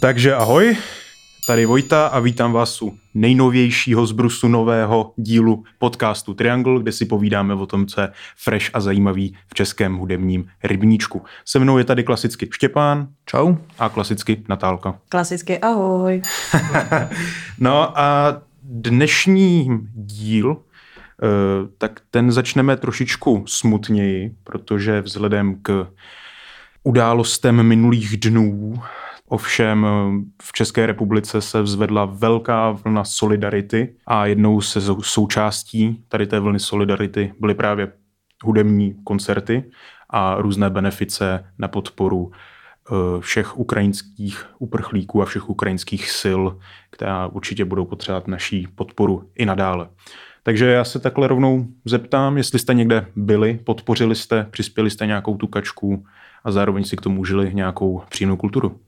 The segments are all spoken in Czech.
Takže ahoj, tady Vojta a vítám vás u nejnovějšího zbrusu nového dílu podcastu Triangle, kde si povídáme o tom, co je fresh a zajímavý v českém hudebním rybníčku. Se mnou je tady klasicky Štěpán. Čau. A klasicky Natálka. Klasicky ahoj. no a dnešní díl eh, tak ten začneme trošičku smutněji, protože vzhledem k událostem minulých dnů Ovšem v České republice se vzvedla velká vlna solidarity a jednou se součástí tady té vlny solidarity byly právě hudební koncerty a různé benefice na podporu eh, všech ukrajinských uprchlíků a všech ukrajinských sil, která určitě budou potřebovat naší podporu i nadále. Takže já se takhle rovnou zeptám, jestli jste někde byli, podpořili jste, přispěli jste nějakou tu kačku a zároveň si k tomu užili nějakou příjemnou kulturu.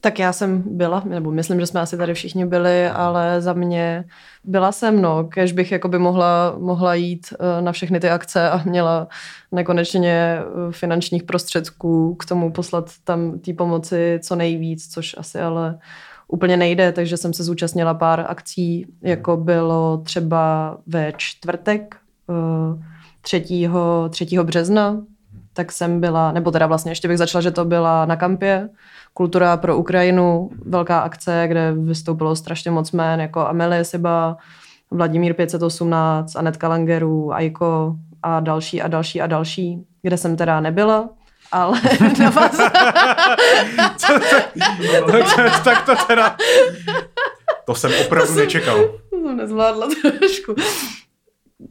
Tak já jsem byla, nebo myslím, že jsme asi tady všichni byli, ale za mě byla jsem, no, kež bych jakoby mohla, mohla jít eh, na všechny ty akce a měla nekonečně eh, finančních prostředků k tomu poslat tam té pomoci co nejvíc, což asi ale úplně nejde, takže jsem se zúčastnila pár akcí, jako bylo třeba ve čtvrtek 3. Eh, 3. března, tak jsem byla, nebo teda vlastně ještě bych začala, že to byla na kampě, Kultura pro Ukrajinu, velká akce, kde vystoupilo strašně moc jmén, jako Amelie Siba, Vladimír 518, Anetka Langerů, Aiko a další a další a další, kde jsem teda nebyla, ale na vás... tak, tak to teda... To jsem opravdu to jsem, nečekal. To jsem nezvládla trošku.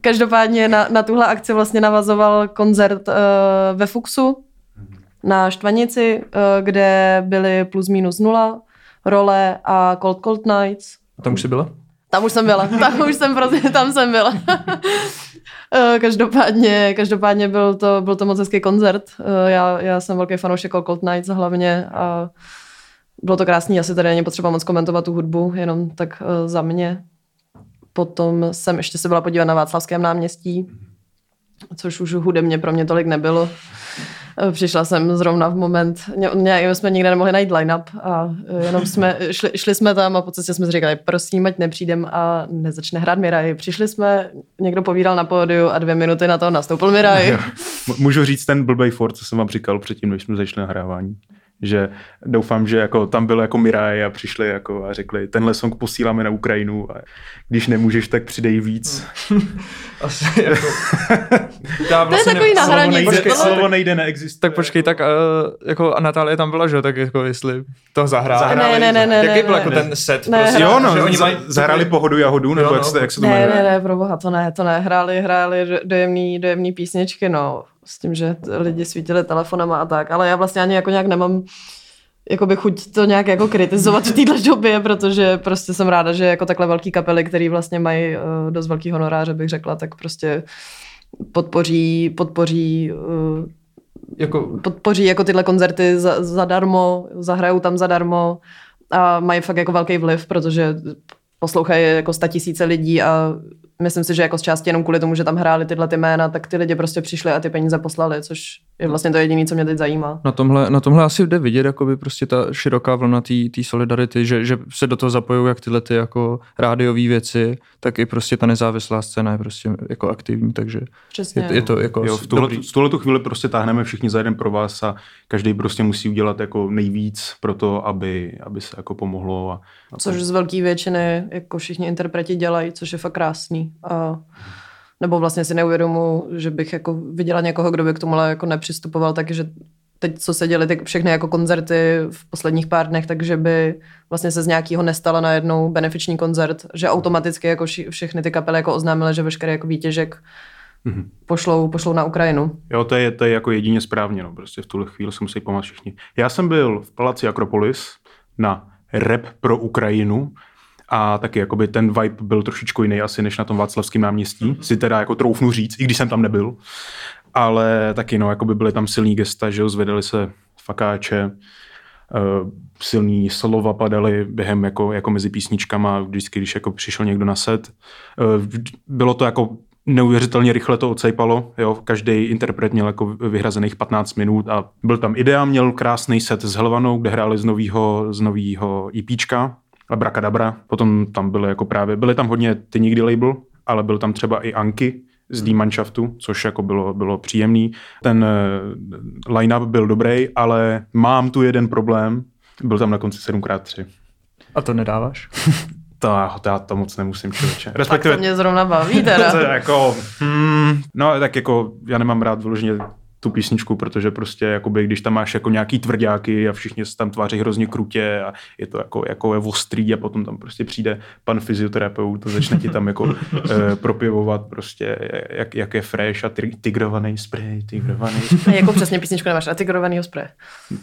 Každopádně na, na tuhle akci vlastně navazoval koncert uh, ve Fuxu, na Štvanici, eh, kde byly plus minus nula, role a Cold Cold Nights. A tam už jsi byla? Tam už jsem byla, tam už jsem prostě, tam jsem byla. Eh, každopádně, každopádně byl to, byl to moc hezký koncert. Já, já jsem velký fanoušek Cold Nights hlavně a bylo to krásný, asi tady není potřeba moc komentovat tu hudbu, jenom tak za mě. Potom jsem ještě se byla podívat na Václavském náměstí, což už hudebně pro mě tolik nebylo. Přišla jsem zrovna v moment, nějak jsme nikde nemohli najít line-up a eh, jenom jsme, šli, šli jsme tam a po cestě jsme si říkali, prosím, ať nepřijdem a nezačne hrát Miraj. Přišli jsme, někdo povídal na pódiu a dvě minuty na to nastoupil Miraj. Můžu říct ten blbej Ford, co jsem vám říkal předtím, než jsme začali nahrávání že doufám, že jako tam bylo jako Miraj a přišli jako a řekli, tenhle song posíláme na Ukrajinu a když nemůžeš, tak přidej víc. Asi jako... to vlastně je takový ne... Slovo nejde, počkej, slovo nejde neexistuje. Tak počkej, tak uh, jako a Natálie tam byla, že tak jako jestli to zahrá. Zahráli, ne, ne, ne, Jaký ne, byl jako ten set? Ne, prostě, jo, no, oni mají... zahráli pohodu jahodu, nebo jo, jak, se, jak se to jmenuje? Ne, ne, ne, pro boha, to ne, to ne, hráli, hráli dojemný, dojemný písničky, no, s tím, že lidi svítili telefonama a tak, ale já vlastně ani jako nějak nemám jakoby chuť to nějak jako kritizovat v této době, protože prostě jsem ráda, že jako takhle velký kapely, který vlastně mají uh, dost velký honoráře, bych řekla, tak prostě podpoří, podpoří uh, jako... podpoří jako tyhle koncerty za, zadarmo, zahrajou tam zadarmo a mají fakt jako velký vliv, protože poslouchají jako sta tisíce lidí a myslím si, že jako z části jenom kvůli tomu, že tam hráli tyhle ty jména, tak ty lidi prostě přišli a ty peníze poslali, což je vlastně to jediné, co mě teď zajímá. Na tomhle, na tomhle asi jde vidět jakoby prostě ta široká vlna té solidarity, že, že se do toho zapojují jak tyhle ty jako rádiové věci, tak i prostě ta nezávislá scéna je prostě jako aktivní, takže Přesně. Je, je, to jako jo, v, tuhle, v tuhle tu chvíli prostě táhneme všichni za jeden pro vás a každý prostě musí udělat jako nejvíc pro to, aby, aby se jako pomohlo. A, a což z velké většiny jako všichni interpreti dělají, což je fakt krásný. A nebo vlastně si neuvědomu, že bych jako viděla někoho, kdo by k tomuhle jako nepřistupoval, takže teď, co se děly ty všechny jako koncerty v posledních pár dnech, takže by vlastně se z nějakého nestala najednou benefiční koncert, že automaticky jako všechny ty kapely jako oznámily, že veškerý jako výtěžek mm-hmm. pošlou, pošlou na Ukrajinu. Jo, to je, to je jako jedině správně, no, prostě v tuhle chvíli se musí pomáhat všichni. Já jsem byl v Palaci Akropolis na rap pro Ukrajinu, a taky jakoby ten vibe byl trošičku jiný asi než na tom Václavském náměstí, mm-hmm. si teda jako troufnu říct, i když jsem tam nebyl. Ale taky no, jakoby byly tam silný gesta, že jo, zvedali se fakáče, uh, silný slova padaly během jako, jako mezi písničkama, vždycky, když jako přišel někdo na set. Uh, bylo to jako neuvěřitelně rychle to odsejpalo, jo, každý interpret měl jako vyhrazených 15 minut a byl tam Idea, měl krásný set s Helvanou, kde hráli z novýho, z novýho EPčka, Abracadabra, potom tam byly jako právě, byly tam hodně ty nikdy label, ale byl tam třeba i Anky, z D Mannschaftu, což jako bylo, bylo příjemný. Ten uh, line-up byl dobrý, ale mám tu jeden problém. Byl tam na konci 7x3. A to nedáváš? to, to já to moc nemusím člověče. Respektive... Tak to mě zrovna baví teda. to jako, hmm, no tak jako já nemám rád vyloženě tu písničku, protože prostě jakoby, když tam máš jako nějaký tvrdáky a všichni se tam tváří hrozně krutě a je to jako, jako je ostrý a potom tam prostě přijde pan fyzioterapeut a začne ti tam jako e, propivovat prostě, jak, jak je fresh a tigrovaný spray, tigrovaný spray. jako přesně písničku nemáš, a tigrovaný spray.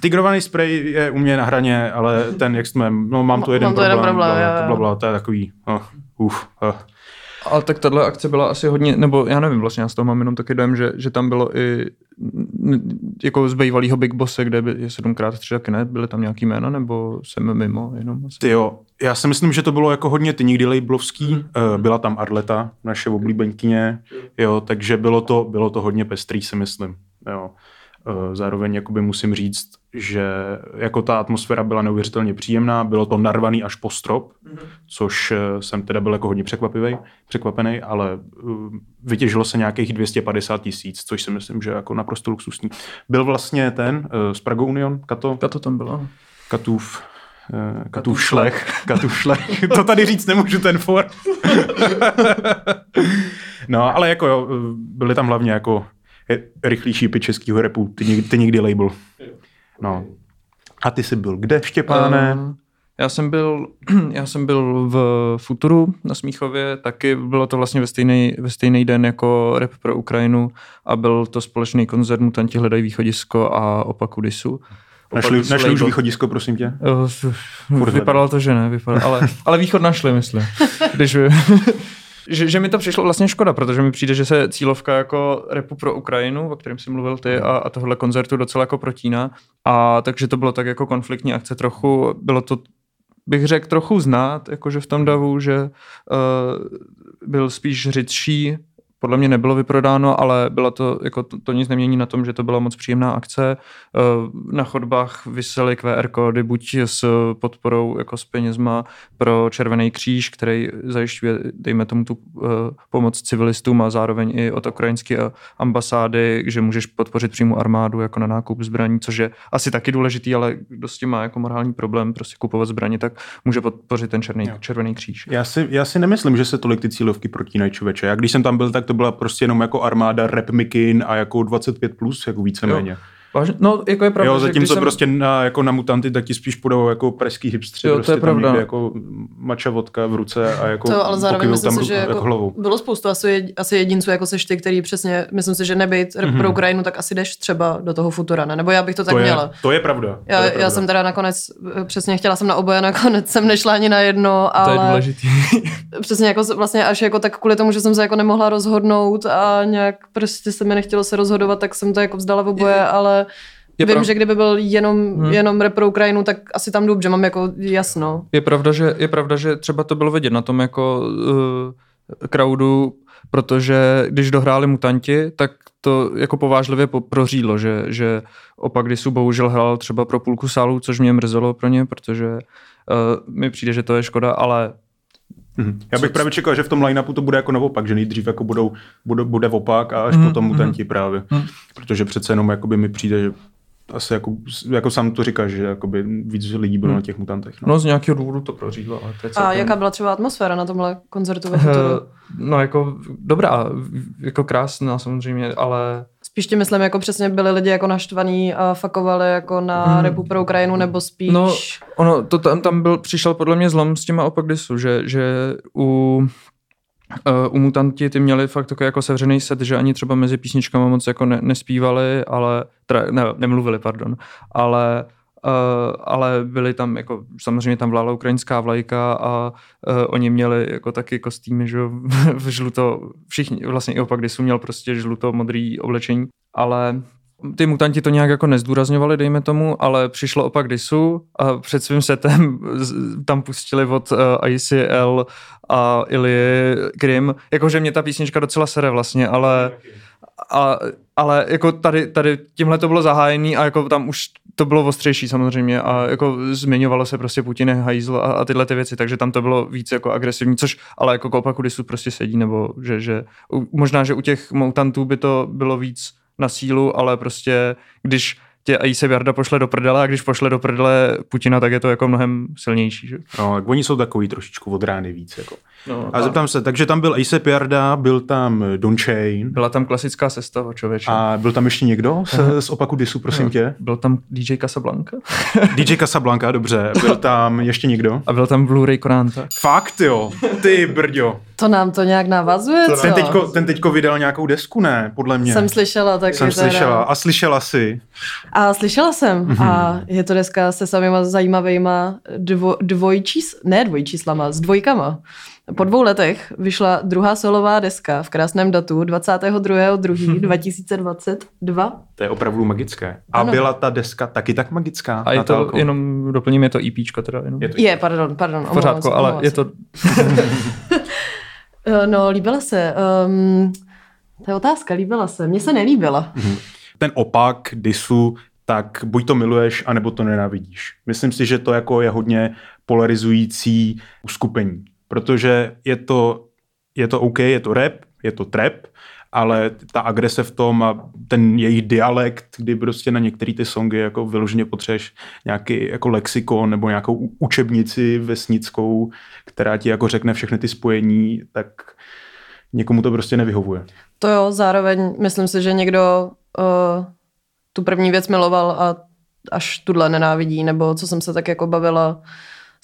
Tigrovaný spray je u mě na hraně, ale ten, jak jsme, no mám tu jeden mám to problém, jeden problém bla, bla, bla, to je takový, oh, uf, uh. Ale tak tahle akce byla asi hodně, nebo já nevím, vlastně já z toho mám jenom taky dojem, že, že tam bylo i jako z bývalého Big Bosse, kde je sedmkrát tři taky ne, byly tam nějaký jména, nebo jsem mimo jenom? Asi? Ty jo, já si myslím, že to bylo jako hodně ty nikdy labelovský, mm. byla tam Arleta, naše oblíbenkyně, jo, takže bylo to, bylo to hodně pestrý, si myslím, jo. Eh, zároveň jakoby musím říct, že jako ta atmosféra byla neuvěřitelně příjemná, bylo to narvaný až po strop, mm-hmm. což eh, jsem teda byl jako hodně překvapivý, překvapený, ale eh, vytěžilo se nějakých 250 tisíc, což si myslím, že jako naprosto luxusní. Byl vlastně ten z Prago Union, Kato? Kato tam bylo. Katův Katův šlech. Katův šlech. To tady říct nemůžu, ten for. no, ale jako jo, byli tam hlavně jako rychlý šípy českého repu, ty, ty nikdy label. No. A ty jsi byl kde, Štěpáne? Uh, já jsem byl, já jsem byl v Futuru na Smíchově, taky bylo to vlastně ve stejný, ve stejný den jako Rap pro Ukrajinu a byl to společný koncert Mutanti hledají východisko a opaku Disu. Našli, našli už východisko, prosím tě? Uh, vypadalo to, že ne, vypadalo, ale, ale východ našli, myslím. Když, že, že mi to přišlo vlastně škoda, protože mi přijde, že se cílovka jako repu pro Ukrajinu, o kterém jsi mluvil ty, a, a tohle koncertu docela jako protíná. A takže to bylo tak jako konfliktní akce trochu, bylo to bych řekl trochu znát, jakože v tom davu, že uh, byl spíš řidší podle mě nebylo vyprodáno, ale bylo to, jako to, to nic nemění na tom, že to byla moc příjemná akce. Eh, na chodbách vysely QR kódy, buď s podporou jako s penězma pro Červený kříž, který zajišťuje, dejme tomu, tu eh, pomoc civilistům a zároveň i od ukrajinské ambasády, že můžeš podpořit přímo armádu jako na nákup zbraní, což je asi taky důležitý, ale kdo s tím má jako morální problém prostě kupovat zbraně, tak může podpořit ten černý, Červený kříž. Já si, já si nemyslím, že se tolik ty cílovky protínají člověče. Já když jsem tam byl, tak to byla prostě jenom jako armáda Rap Mikin a jako 25 plus, jako víceméně. Vážně? No, jako je pravda, jo, zatímco jsem... prostě na, jako na mutanty tak ti spíš půjdou jako pražský hipstři, jo, prostě to je pravda. Tam jako mača vodka v ruce a jako to, ale zároveň myslím tam si, že jako, jako hlavou. bylo spoustu asi, asi jedinců jako seš ty, který přesně, myslím si, že nebejt mm-hmm. pro Ukrajinu, tak asi jdeš třeba do toho futura, ne? Nebo já bych to tak to je, měla. To je pravda. Já, to je pravda. já jsem teda nakonec, eh, přesně chtěla jsem na oboje, nakonec jsem nešla ani na jedno, ale... To je důležitý. přesně jako vlastně až jako tak kvůli tomu, že jsem se jako nemohla rozhodnout a nějak prostě se mi nechtělo se rozhodovat, tak jsem to jako vzdala v oboje, ale je Vím, prav... že kdyby byl jenom, hmm. jenom rap pro Ukrajinu, tak asi tam jdu, že mám jako jasno. Je pravda, že, je pravda, že třeba to bylo vidět na tom jako uh, crowdu, protože když dohráli mutanti, tak to jako povážlivě prořídlo, že, že opak Disu bohužel hrál třeba pro půlku sálu, což mě mrzelo pro ně, protože uh, mi přijde, že to je škoda, ale Mm-hmm. Já bych co, právě čekal, že v tom line-upu to bude jako naopak, že nejdřív jako budou, bude, bude opak a až mm-hmm. potom mutanti právě. Mm-hmm. Protože přece jenom jakoby mi přijde, že asi jako, jako sám to říkáš, že jakoby víc lidí bylo hmm. na těch mutantech. No. no z nějakého důvodu to prořídlo. Ale to je celkem... A jaká byla třeba atmosféra na tomhle koncertu ve No jako dobrá, jako krásná samozřejmě, ale... Spíš ti myslím, jako přesně byli lidi jako naštvaní a fakovali jako na hmm. repu pro Ukrajinu, nebo spíš... No, ono, to tam, tam byl, přišel podle mě zlom s těma opak disu, že, že u Uh, u Mutanti ty měli fakt takový jako sevřený set, že ani třeba mezi písničkami moc jako ne, nespívali, ale, teda, ne, nemluvili, pardon, ale Uh, ale byli tam, jako, samozřejmě tam vlála ukrajinská vlajka a uh, oni měli jako taky kostýmy, že v žluto, všichni, vlastně i opak, kdy jsou měl prostě žluto-modrý oblečení, ale ty mutanti to nějak jako nezdůrazňovali, dejme tomu, ale přišlo opak disu a před svým setem tam pustili od uh, ICL a Ilie Grim, jakože mě ta písnička docela sere vlastně, ale a, ale jako tady, tady tímhle to bylo zahájený a jako tam už to bylo ostřejší samozřejmě a jako zmiňovalo se prostě Putin je hajzl a, a tyhle ty věci, takže tam to bylo víc jako agresivní, což ale jako opaku disu prostě sedí, nebo že, že možná, že u těch mutantů by to bylo víc na sílu, ale prostě když tě se Jarda pošle do prdele a když pošle do prdele Putina, tak je to jako mnohem silnější. Že? No, tak oni jsou takový trošičku od rány víc. Jako. No, a, a zeptám se, takže tam byl Ace Jarda, byl tam Don Chain. Byla tam klasická sestava, člověče. A byl tam ještě někdo z, z opaku Disu, prosím tě? Byl tam DJ Casablanca. DJ Casablanca, dobře. Byl tam ještě někdo? A byl tam Blu-ray Koranta. Fakt jo, ty brďo. To nám to nějak navazuje, co? Ten teďko, ten teďko vydal nějakou desku, ne? Podle mě. Jsem slyšela tak. Jsem teda... slyšela. A slyšela si? A slyšela jsem. Mm-hmm. A je to deska se samýma zajímavýma dvo, dvojčís, ne dvojčíslama, s dvojkama. Po dvou letech vyšla druhá solová deska v krásném datu 22.2.2022. To je opravdu magické. A ano. byla ta deska taky tak magická? A je to, jenom doplním, je to EP teda. Jenom. Je, to je pardon, pardon. V pořádku, ale je to... Eh, no, líbila se. Um, to je otázka, líbila se. Mně se nelíbila. Mhm. Ten opak disu, tak buď to miluješ, anebo to nenávidíš. Myslím si, že to jako je hodně polarizující uskupení, protože je to, je to OK, je to rap, je to trap, ale ta agrese v tom a ten jejich dialekt, kdy prostě na některé ty songy jako vyloženě potřeš nějaký jako lexikon nebo nějakou učebnici vesnickou, která ti jako řekne všechny ty spojení, tak někomu to prostě nevyhovuje. To jo, zároveň myslím si, že někdo uh, tu první věc miloval a až tuhle nenávidí, nebo co jsem se tak jako bavila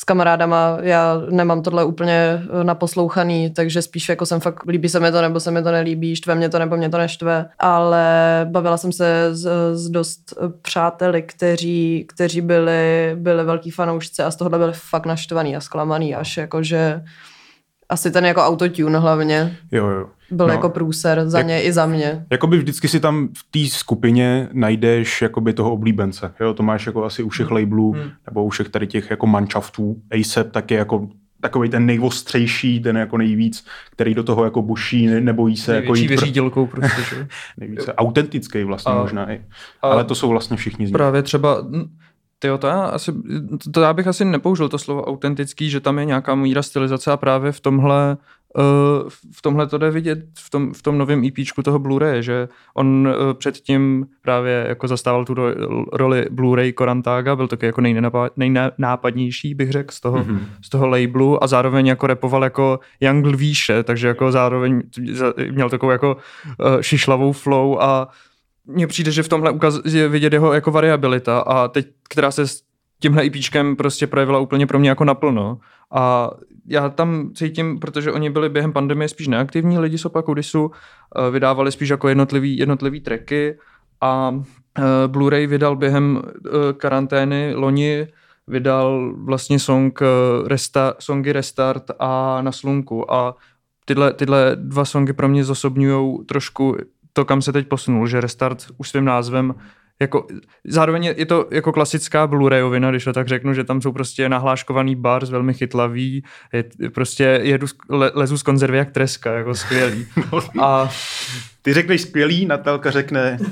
s kamarádama, já nemám tohle úplně eh, naposlouchaný, takže spíš jako jsem fakt, líbí se mi to, nebo se mi to nelíbí, štve mě to, nebo mě to neštve, ale bavila jsem se s, s dost přáteli, kteří, kteří byli, byli velký fanoušci a z tohohle byli fakt naštvaný a zklamaný, až jako, že asi ten jako autotune hlavně. Jo, jo. Byl no. jako průser za Jak, ně i za mě. Jakoby vždycky si tam v té skupině najdeš jakoby toho oblíbence. Jo, to máš jako asi u všech hmm. labelů hmm. nebo u všech tady těch jako manšaftů. ASAP tak je jako takový ten nejvostřejší, ten jako nejvíc, který do toho jako buší, nebojí se jako jít. věřídělkou prostě, že? Nejvíce autentický vlastně a, možná i. A Ale to jsou vlastně všichni z nich. Právě třeba Tyjo, to já, asi, to já bych asi nepoužil to slovo autentický, že tam je nějaká míra stylizace a právě v tomhle v tomhle to jde vidět v tom, v tom novém EPčku toho Blu-ray, že on uh, předtím právě jako zastával tu ro, roli Blu-ray Korantága, byl taky jako nejnápadnější, bych řekl, z toho, mm-hmm. z toho labelu a zároveň jako repoval jako Young Lvíše, takže jako zároveň měl takovou jako uh, šišlavou flow a mně přijde, že v tomhle ukaz je vidět jeho jako variabilita a teď, která se s tímhle IPčkem prostě projevila úplně pro mě jako naplno. A já tam cítím, protože oni byli během pandemie spíš neaktivní lidi z opaku Disu, eh, vydávali spíš jako jednotlivý, jednotlivý tracky a eh, Blu-ray vydal během eh, karantény loni vydal vlastně song resta, songy Restart a Na slunku a tyhle, tyhle dva songy pro mě zosobňují trošku to, kam se teď posunul, že Restart už svým názvem jako, zároveň je to jako klasická Blu-rayovina, když to tak řeknu, že tam jsou prostě nahláškovaný bars, velmi chytlavý, je, prostě jedu, le, lezu z konzervy jak treska, jako skvělý. A... Ty řekneš skvělý, Natalka řekne...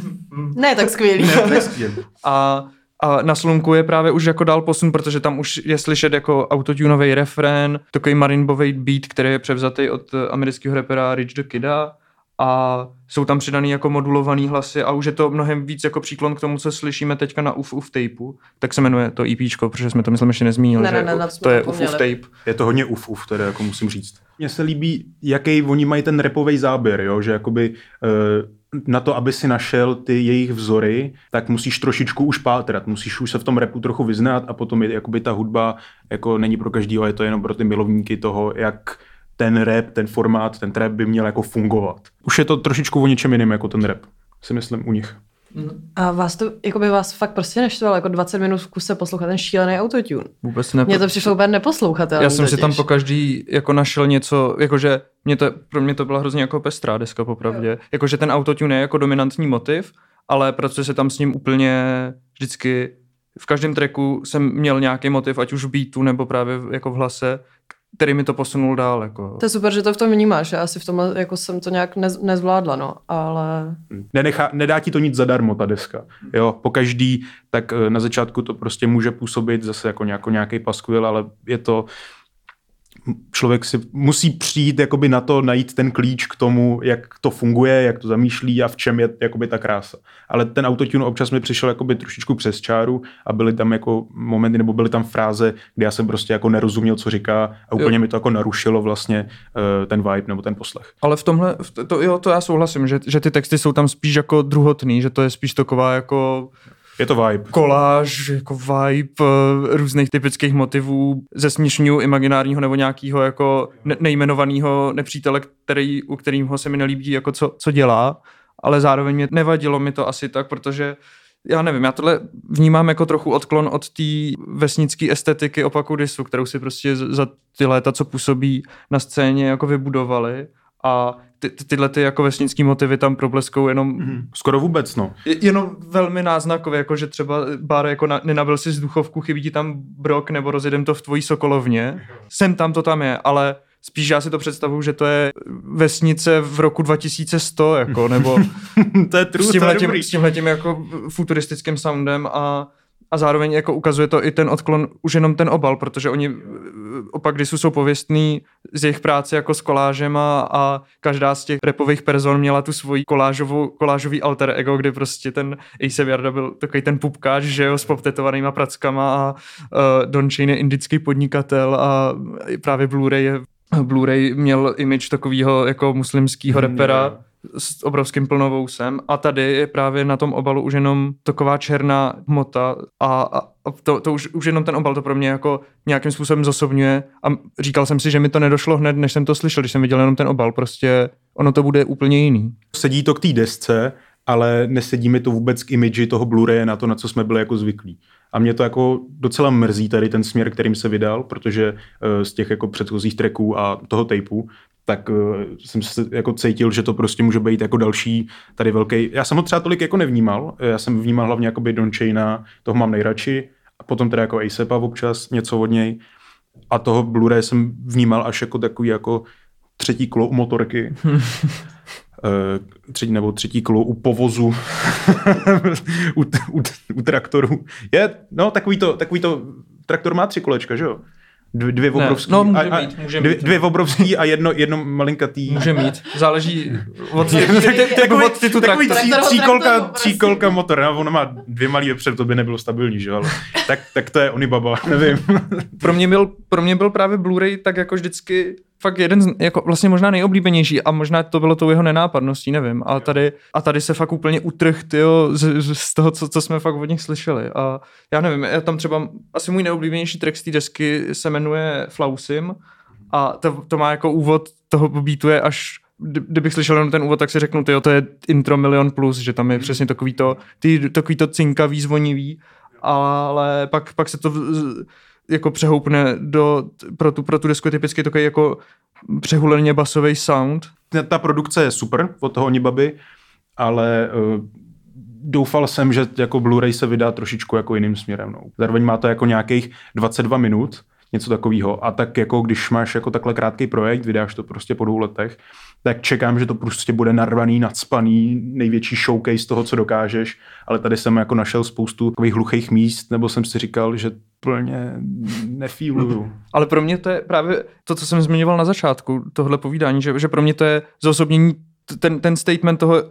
Ne tak skvělý. ne tak skvělý. A a na slunku je právě už jako dál posun, protože tam už je slyšet jako autotunový refrén, takový marimbový beat, který je převzatý od amerického rapera Rich the Kida a jsou tam přidaný jako modulovaný hlasy a už je to mnohem víc jako příklon k tomu, co slyšíme teďka na UF UF tapeu. Tak se jmenuje to EP, protože jsme to myslím ještě nezmínili, ne, že ne, ne, jako, to je UF UF tape. Je to hodně UF UF, teda jako musím říct. Mně se líbí, jaký oni mají ten repový záběr, jo? že jakoby uh, na to, aby si našel ty jejich vzory, tak musíš trošičku už pátrat, musíš už se v tom repu trochu vyznat a potom je, jakoby ta hudba jako není pro každýho, je to jenom pro ty milovníky toho, jak ten rap, ten formát, ten trap by měl jako fungovat. Už je to trošičku o něčem jiném jako ten rap, si myslím u nich. A vás to, jako by vás fakt prostě neštvalo, jako 20 minut v kuse poslouchat ten šílený autotune. Vůbec ne. Mně to přišlo úplně neposlouchatelné. Já jsem totiž. si tam po každý jako našel něco, jakože mě to, pro mě to byla hrozně jako pestrá deska popravdě. Jakože ten autotune je jako dominantní motiv, ale pracuje se tam s ním úplně vždycky v každém tracku jsem měl nějaký motiv, ať už v beatu nebo právě jako v hlase, který mi to posunul dál. Jako. To je super, že to v tom vnímáš. Já asi v tom jako jsem to nějak nez, nezvládla, no, ale... Nenechá, nedá ti to nic zadarmo, ta deska. Jo, po každý, tak eh, na začátku to prostě může působit zase jako, nějako, nějaký paskvil, ale je to člověk si musí přijít jakoby na to, najít ten klíč k tomu, jak to funguje, jak to zamýšlí a v čem je jakoby ta krása. Ale ten autotune občas mi přišel jakoby trošičku přes čáru a byly tam jako momenty, nebo byly tam fráze, kde já jsem prostě jako nerozuměl, co říká a úplně jo. mi to jako narušilo vlastně uh, ten vibe nebo ten poslech. Ale v tomhle, to, jo, to já souhlasím, že, že ty texty jsou tam spíš jako druhotný, že to je spíš taková jako je to vibe. Koláž, jako vibe eh, různých typických motivů, ze směšňu imaginárního nebo nějakého jako ne- nejmenovaného nepřítele, který, u kterého se mi nelíbí, jako co, co dělá, ale zároveň mě nevadilo mi to asi tak, protože já nevím, já tohle vnímám jako trochu odklon od té vesnické estetiky opaku disu, kterou si prostě za ty léta, co působí na scéně, jako vybudovali a ty, ty, tyhle ty jako vesnický motivy tam probleskou jenom... Mm, skoro vůbec, no. Jenom velmi náznakově, jako že třeba Bár jako na, nenabil si vzduchovku, chybí ti tam brok nebo rozjedem to v tvojí sokolovně. Sem tam to tam je, ale spíš já si to představuju, že to je vesnice v roku 2100, jako, nebo to je true, s tímhletím, s tímhletím jako futuristickým soundem a a zároveň jako ukazuje to i ten odklon, už jenom ten obal, protože oni opak když jsou pověstný z jejich práce jako s kolážem a, každá z těch repových person měla tu svoji kolážovou, kolážový alter ego, kde prostě ten Ace Jarda byl takový ten pupkáč, že jo, s poptetovanýma prackama a uh, Don Chain je indický podnikatel a právě Blu-ray je Blu-ray měl image takového jako muslimského hmm, repera, s obrovským plnovousem a tady je právě na tom obalu už jenom taková černá hmota a, a to, to už, už jenom ten obal to pro mě jako nějakým způsobem zosobňuje a říkal jsem si, že mi to nedošlo hned, než jsem to slyšel, když jsem viděl jenom ten obal, prostě ono to bude úplně jiný. Sedí to k té desce, ale nesedí mi to vůbec k imidži toho Blu-ray na to, na co jsme byli jako zvyklí. A mě to jako docela mrzí tady ten směr, kterým se vydal, protože uh, z těch jako předchozích tracků a toho tapeu tak uh, jsem se jako cítil, že to prostě může být jako další tady velký. Já jsem ho třeba tolik jako nevnímal, já jsem vnímal hlavně jako Don Chaina, toho mám nejradši, a potom teda jako Acepa občas, něco od něj. A toho Blu-ray jsem vnímal až jako takový jako třetí kolo motorky. třetí nebo třetí kolo u povozu u, u, u, traktoru. Je, no takový to, takový to, traktor má tři kolečka, že jo? Dvě, dvě obrovský. No, může a, mít, může dvě, mít. dvě obrovský a jedno, jedno malinkatý. Může mít. Záleží od, takový, od tytu takový tří, tříkolka, tříkolka motor. No, ono má dvě malý vepřed, to by nebylo stabilní, že ale tak, tak to je Onibaba, nevím. pro, mě byl, pro mě byl právě Blu-ray tak jako vždycky fakt jeden z, jako vlastně možná nejoblíbenější a možná to bylo tou jeho nenápadností, nevím. A tady, a tady se fakt úplně utrh tyjo, z, z, toho, co, co, jsme fakt od nich slyšeli. A já nevím, já tam třeba, asi můj nejoblíbenější track z té desky se jmenuje Flausim a to, to má jako úvod toho beatu je až kdybych slyšel jenom ten úvod, tak si řeknu, tyjo, to je intro milion plus, že tam je přesně takový to, ty, takový to cinkavý, zvonivý, ale pak, pak se to jako přehoupne do, pro tu, pro tu desku typicky takový jako přehuleně basový sound. Ta produkce je super od toho Onibaby, ale uh, doufal jsem, že jako Blu-ray se vydá trošičku jako jiným směrem. No. Zároveň má to jako nějakých 22 minut, něco takového. A tak jako když máš jako takhle krátký projekt, vydáš to prostě po dvou letech, tak čekám, že to prostě bude narvaný, nadspaný, největší showcase toho, co dokážeš, ale tady jsem jako našel spoustu takových hluchých míst, nebo jsem si říkal, že plně nefíluju. Ale pro mě to je právě to, co jsem zmiňoval na začátku, tohle povídání, že, že pro mě to je zosobnění ten, ten statement toho,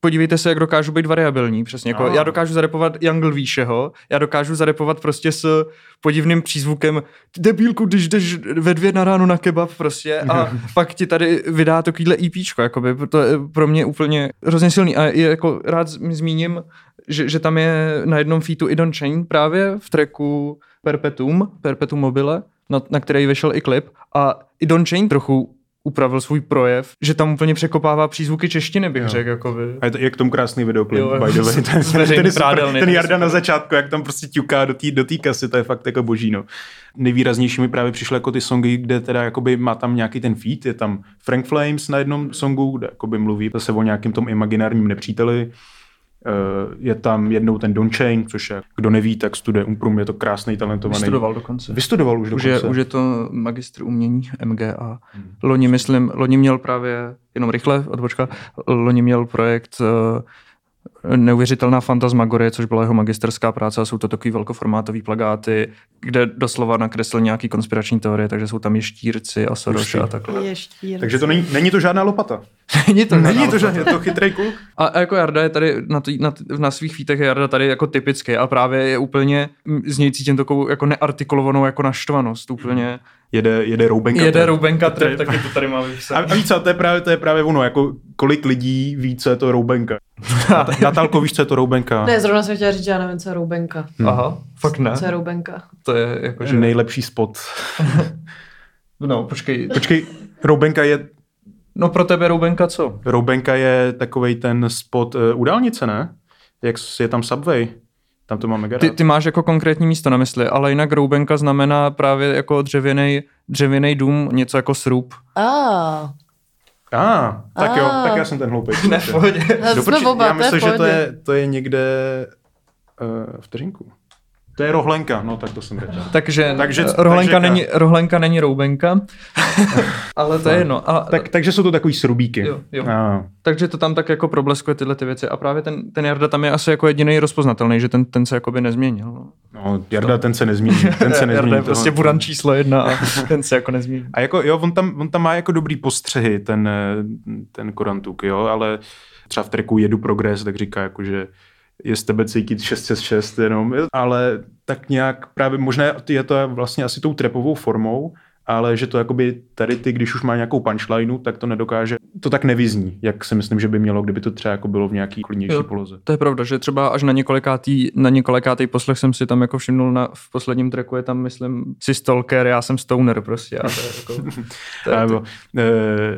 podívejte se, jak dokážu být variabilní. Přesně, jako no. já dokážu zarepovat Jungle Výšeho, já dokážu zarepovat prostě s podivným přízvukem debílku, když jdeš ve dvě na ráno na kebab prostě a pak ti tady vydá takovýhle EPčko, jakoby, to je pro mě úplně hrozně silný a je jako rád zmíním, že, že tam je na jednom featu i Don Chain právě v tracku Perpetuum, Perpetuum mobile, na, na který vyšel i klip a i Don Chain trochu upravil svůj projev, že tam úplně překopává přízvuky češtiny, bych řekl. Jakoby. A je, to, je k tomu krásný videoklip, jo, by the way. Ten, ten, ten, ten, ten Jarda na začátku, jak tam prostě ťuká do té do tý kasy, to je fakt jako boží. No. Nejvýraznější mi právě přišly jako ty songy, kde teda jakoby má tam nějaký ten feed, je tam Frank Flames na jednom songu, kde jakoby mluví zase o nějakém tom imaginárním nepříteli, je tam jednou ten Don Chain, což je, kdo neví, tak studuje Umprum, je to krásný, talentovaný. Vystudoval dokonce. Vystudoval už dokonce. Už je, už je to magistr umění MGA. Hmm. Loni, myslím, loni měl právě, jenom rychle, odbočka, loni měl projekt uh, neuvěřitelná fantasmagorie, což byla jeho magisterská práce a jsou to takový velkoformátový plagáty, kde doslova nakreslil nějaký konspirační teorie, takže jsou tam ještírci a Soros a takhle. Ještírci. Takže to není, není to žádná lopata. není to, není to žádná, je to chytrý kluk. A, a jako Jarda je tady, na, tý, na, na svých fítech je Jarda tady jako typický a právě je úplně, z něj cítím takovou jako neartikulovanou jako naštvanost, úplně jede, jede roubenka. Jede roubenka trep, taky to tady máme vypsané. A, a víš co, to je, právě, to je právě ono, jako kolik lidí ví, co je to roubenka. Natálko, víš, co je to roubenka? Ne, zrovna jsem chtěla říct, že já nevím, co je roubenka. Hmm. Aha, fakt ne. Co je roubenka? To je jako, že... Nejlepší spot. no, počkej. Počkej, roubenka je... No pro tebe roubenka co? Roubenka je takovej ten spot uh, u dálnice, ne? Jak je tam Subway. Tam to máme ty, ty máš jako konkrétní místo na mysli, ale jinak roubenka znamená právě jako dřevěný, dřevěný dům, něco jako srub. A. Ah. A, ah, tak jo, tak já jsem ten hloupý. Ne, v pohodě. Oba, já myslím, že to je, to je někde uh, vteřinku. To je rohlenka, no tak to jsem řekl. Takže, takže rohlenka, takže, není, rohlenka není roubenka, ale to je jedno. A, tak, takže jsou to takový srubíky. Jo, jo. A. Takže to tam tak jako probleskuje tyhle ty věci a právě ten, ten Jarda tam je asi jako jediný rozpoznatelný, že ten, ten se jakoby nezměnil. No, no Jarda ten se nezmění. Ten se nezmění Jarda je prostě buran číslo jedna a ten se jako nezmění. A jako jo, on tam, on tam má jako dobrý postřehy, ten, ten Korantuk, jo, ale třeba v treku Jedu progres, tak říká jako, že je z tebe cítit 6 6 6 jenom, ale tak nějak právě možná je to vlastně asi tou trepovou formou, ale že to jakoby tady ty, když už má nějakou punchlineu, tak to nedokáže, to tak nevyzní, jak si myslím, že by mělo, kdyby to třeba jako bylo v nějaký klidnější jo, poloze. To je pravda, že třeba až na několikátý, na několikátý poslech jsem si tam jako všimnul na, v posledním tracku je tam, myslím, si stalker, já jsem stoner prostě. A to je jako, to je, Nebo, e,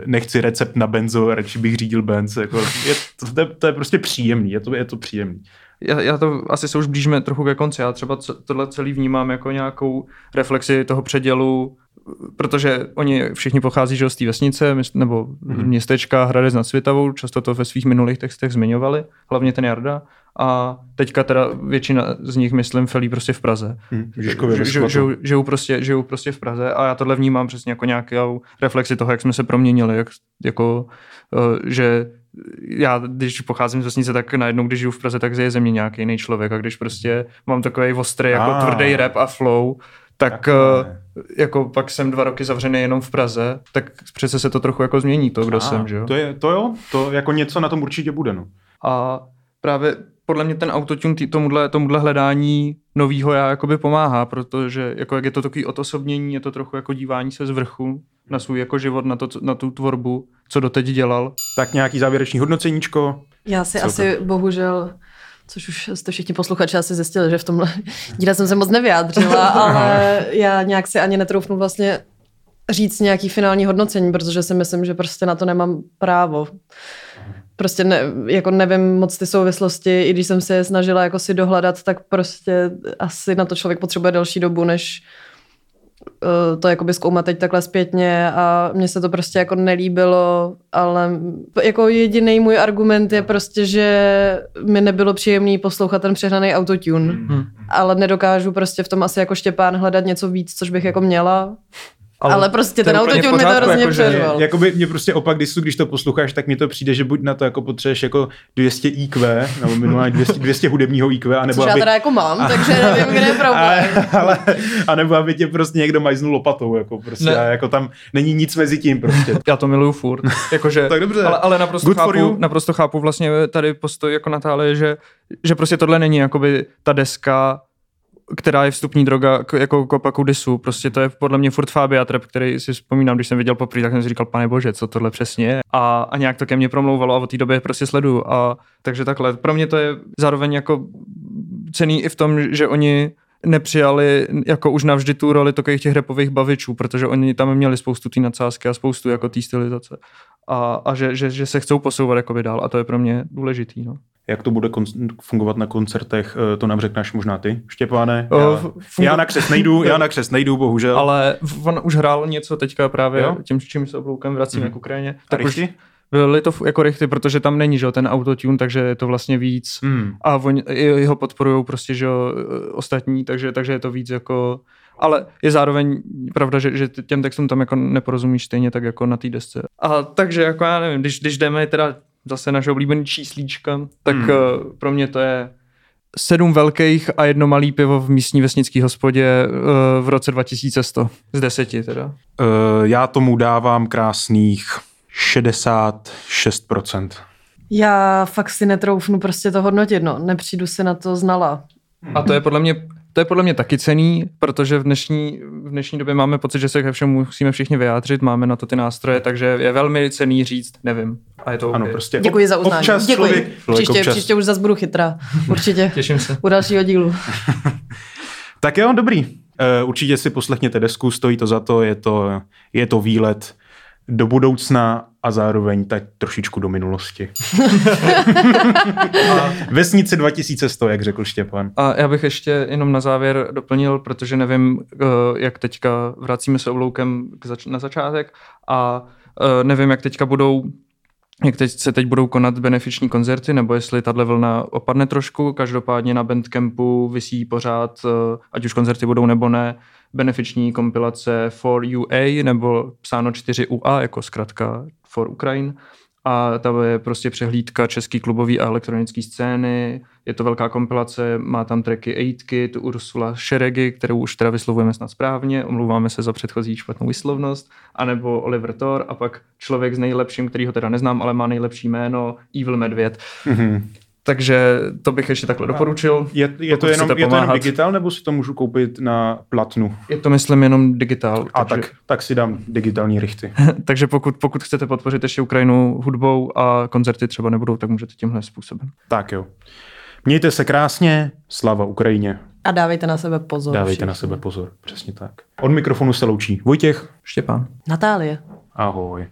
nechci recept na benzo, radši bych řídil benz. Jako, je, to, to, je, to, je, prostě příjemný, je to, je to příjemný já, já to asi se už blížíme trochu ke konci. Já třeba tohle celý vnímám jako nějakou reflexi toho předělu protože oni všichni pochází že z té vesnice nebo mm-hmm. městečka Hradec nad Svitavou, často to ve svých minulých textech zmiňovali, hlavně ten Jarda. A teďka teda většina z nich, myslím, felí prostě v Praze. Hmm, že, že, žijou, žijou, prostě, žijou prostě v Praze a já tohle vnímám přesně jako nějakou reflexi toho, jak jsme se proměnili, jak, jako, uh, že já, když pocházím z vesnice, tak najednou, když žiju v Praze, tak je ze mě nějaký jiný člověk a když prostě mám takový ostrý, jako ah. tvrdý rap a flow, tak, tak uh, jako pak jsem dva roky zavřený jenom v Praze, tak přece se to trochu jako změní to, kdo a, jsem, že jo? To, je, to jo, to jako něco na tom určitě bude, no. A právě podle mě ten autotune tý, tomuhle, tomuhle hledání novýho já jakoby pomáhá, protože jako jak je to takový odosobnění, je to trochu jako dívání se z vrchu na svůj jako život, na, to, na tu tvorbu, co doteď dělal. Tak nějaký závěrečný hodnoceníčko? Já si co asi to? bohužel což už jste všichni posluchači asi zjistili, že v tomhle díle jsem se moc nevyjádřila, ale já nějak si ani netroufnu vlastně říct nějaký finální hodnocení, protože si myslím, že prostě na to nemám právo. Prostě ne, jako nevím moc ty souvislosti, i když jsem se je snažila jako si dohledat, tak prostě asi na to člověk potřebuje delší dobu, než Eh, to jakoby zkoumat teď takhle zpětně a mně se to prostě jako nelíbilo, ale jako jediný můj argument je prostě, že mi nebylo příjemný poslouchat ten přehnaný autotune, hmm. ale nedokážu prostě v tom asi jako Štěpán hledat něco víc, což bych jako měla. Ale, ale prostě ten autotune mi to hrozně jako, přerval. Jakoby mě prostě opak, když, když to posloucháš, tak mi to přijde, že buď na to jako potřebuješ jako 200 IQ, nebo minimálně 200, 200 hudebního IQ, anebo Což aby... já teda jako mám, a, takže nevím, kde je problém. Ale, ale, nebo aby tě prostě někdo majznul lopatou, jako prostě, ne. a jako tam není nic mezi tím prostě. Já to miluju furt, jakože, tak dobře. ale, ale naprosto, chápu, naprosto chápu vlastně tady postoj jako Natálie, že, že prostě tohle není jakoby ta deska, která je vstupní droga k, jako kopa kudisu. Prostě to je podle mě furt Fabia Trap, který si vzpomínám, když jsem viděl poprvé, tak jsem si říkal, pane bože, co tohle přesně je. A, a nějak to ke mně promlouvalo a od té doby prostě sleduju. A takže takhle. Pro mě to je zároveň jako cený i v tom, že oni nepřijali jako už navždy tu roli takových těch repových bavičů, protože oni tam měli spoustu té nadsázky a spoustu jako té stylizace. A, a že, že, že, se chcou posouvat jakoby dál a to je pro mě důležitý. No. Jak to bude kon- fungovat na koncertech, eh, to nám řekneš možná ty, Štěpáne. Já, fungu- já na křes nejdu, já na křes nejdu, bohužel. Ale on už hrál něco teďka právě jo? tím, čím se obloukem vracíme mm-hmm. k Ukrajině. Tak už, Byly to jako rychty, protože tam není, že jo, ten autotune, takže je to vlastně víc. Hmm. A oni jeho podporují prostě, že jo, ostatní, takže, takže je to víc jako ale je zároveň pravda, že, že těm textům tam jako neporozumíš stejně tak jako na té desce. A takže jako já nevím, když, když jdeme teda zase naše oblíbený číslíčka, tak hmm. uh, pro mě to je sedm velkých a jedno malý pivo v místní vesnické hospodě uh, v roce 2100. Z deseti teda. Uh, já tomu dávám krásných 66%. Já fakt si netroufnu prostě to hodnotit, no. Nepřijdu si na to znala. A to je podle mě to je podle mě taky cený, protože v dnešní, v dnešní době máme pocit, že se ke všemu musíme všichni vyjádřit, máme na to ty nástroje, takže je velmi cený říct, nevím. A je to ano, okay. prostě Děkuji za uznání. Občas Děkuji. Člověk, člověk příště, občas. příště už zase budu chytrá. Určitě. Těším se. U dalšího dílu. tak jo, dobrý. Uh, určitě si poslechněte desku, stojí to za to, je to, je to výlet do budoucna a zároveň tak trošičku do minulosti. a Vesnice 2100, jak řekl Štěpán. A já bych ještě jenom na závěr doplnil, protože nevím, eh, jak teďka vracíme se obloukem na začátek a eh, nevím, jak teďka budou jak teď se teď budou konat benefiční koncerty, nebo jestli tahle vlna opadne trošku. Každopádně na Bandcampu vysí pořád, eh, ať už koncerty budou nebo ne, benefiční kompilace for UA, nebo psáno 4UA, jako zkrátka for Ukraine. A tam je prostě přehlídka český klubový a elektronické scény. Je to velká kompilace, má tam tracky 8 Ursula Šeregy, kterou už teda vyslovujeme snad správně, omlouváme se za předchozí špatnou vyslovnost, anebo Oliver Thor a pak člověk s nejlepším, který ho teda neznám, ale má nejlepší jméno, Evil Medvěd. Mm-hmm. Takže to bych ještě takhle doporučil. Je, je, to, jenom, je to jenom digitál, nebo si to můžu koupit na platnu? Je to, myslím, jenom digitál. A takže... tak, tak si dám digitální rychty. takže pokud, pokud chcete podpořit ještě Ukrajinu hudbou a koncerty třeba nebudou, tak můžete tímhle způsobem. Tak jo. Mějte se krásně, slava Ukrajině. A dávejte na sebe pozor. Dávejte všichni. na sebe pozor, přesně tak. Od mikrofonu se loučí Vojtěch. Štěpán. Natálie. Ahoj.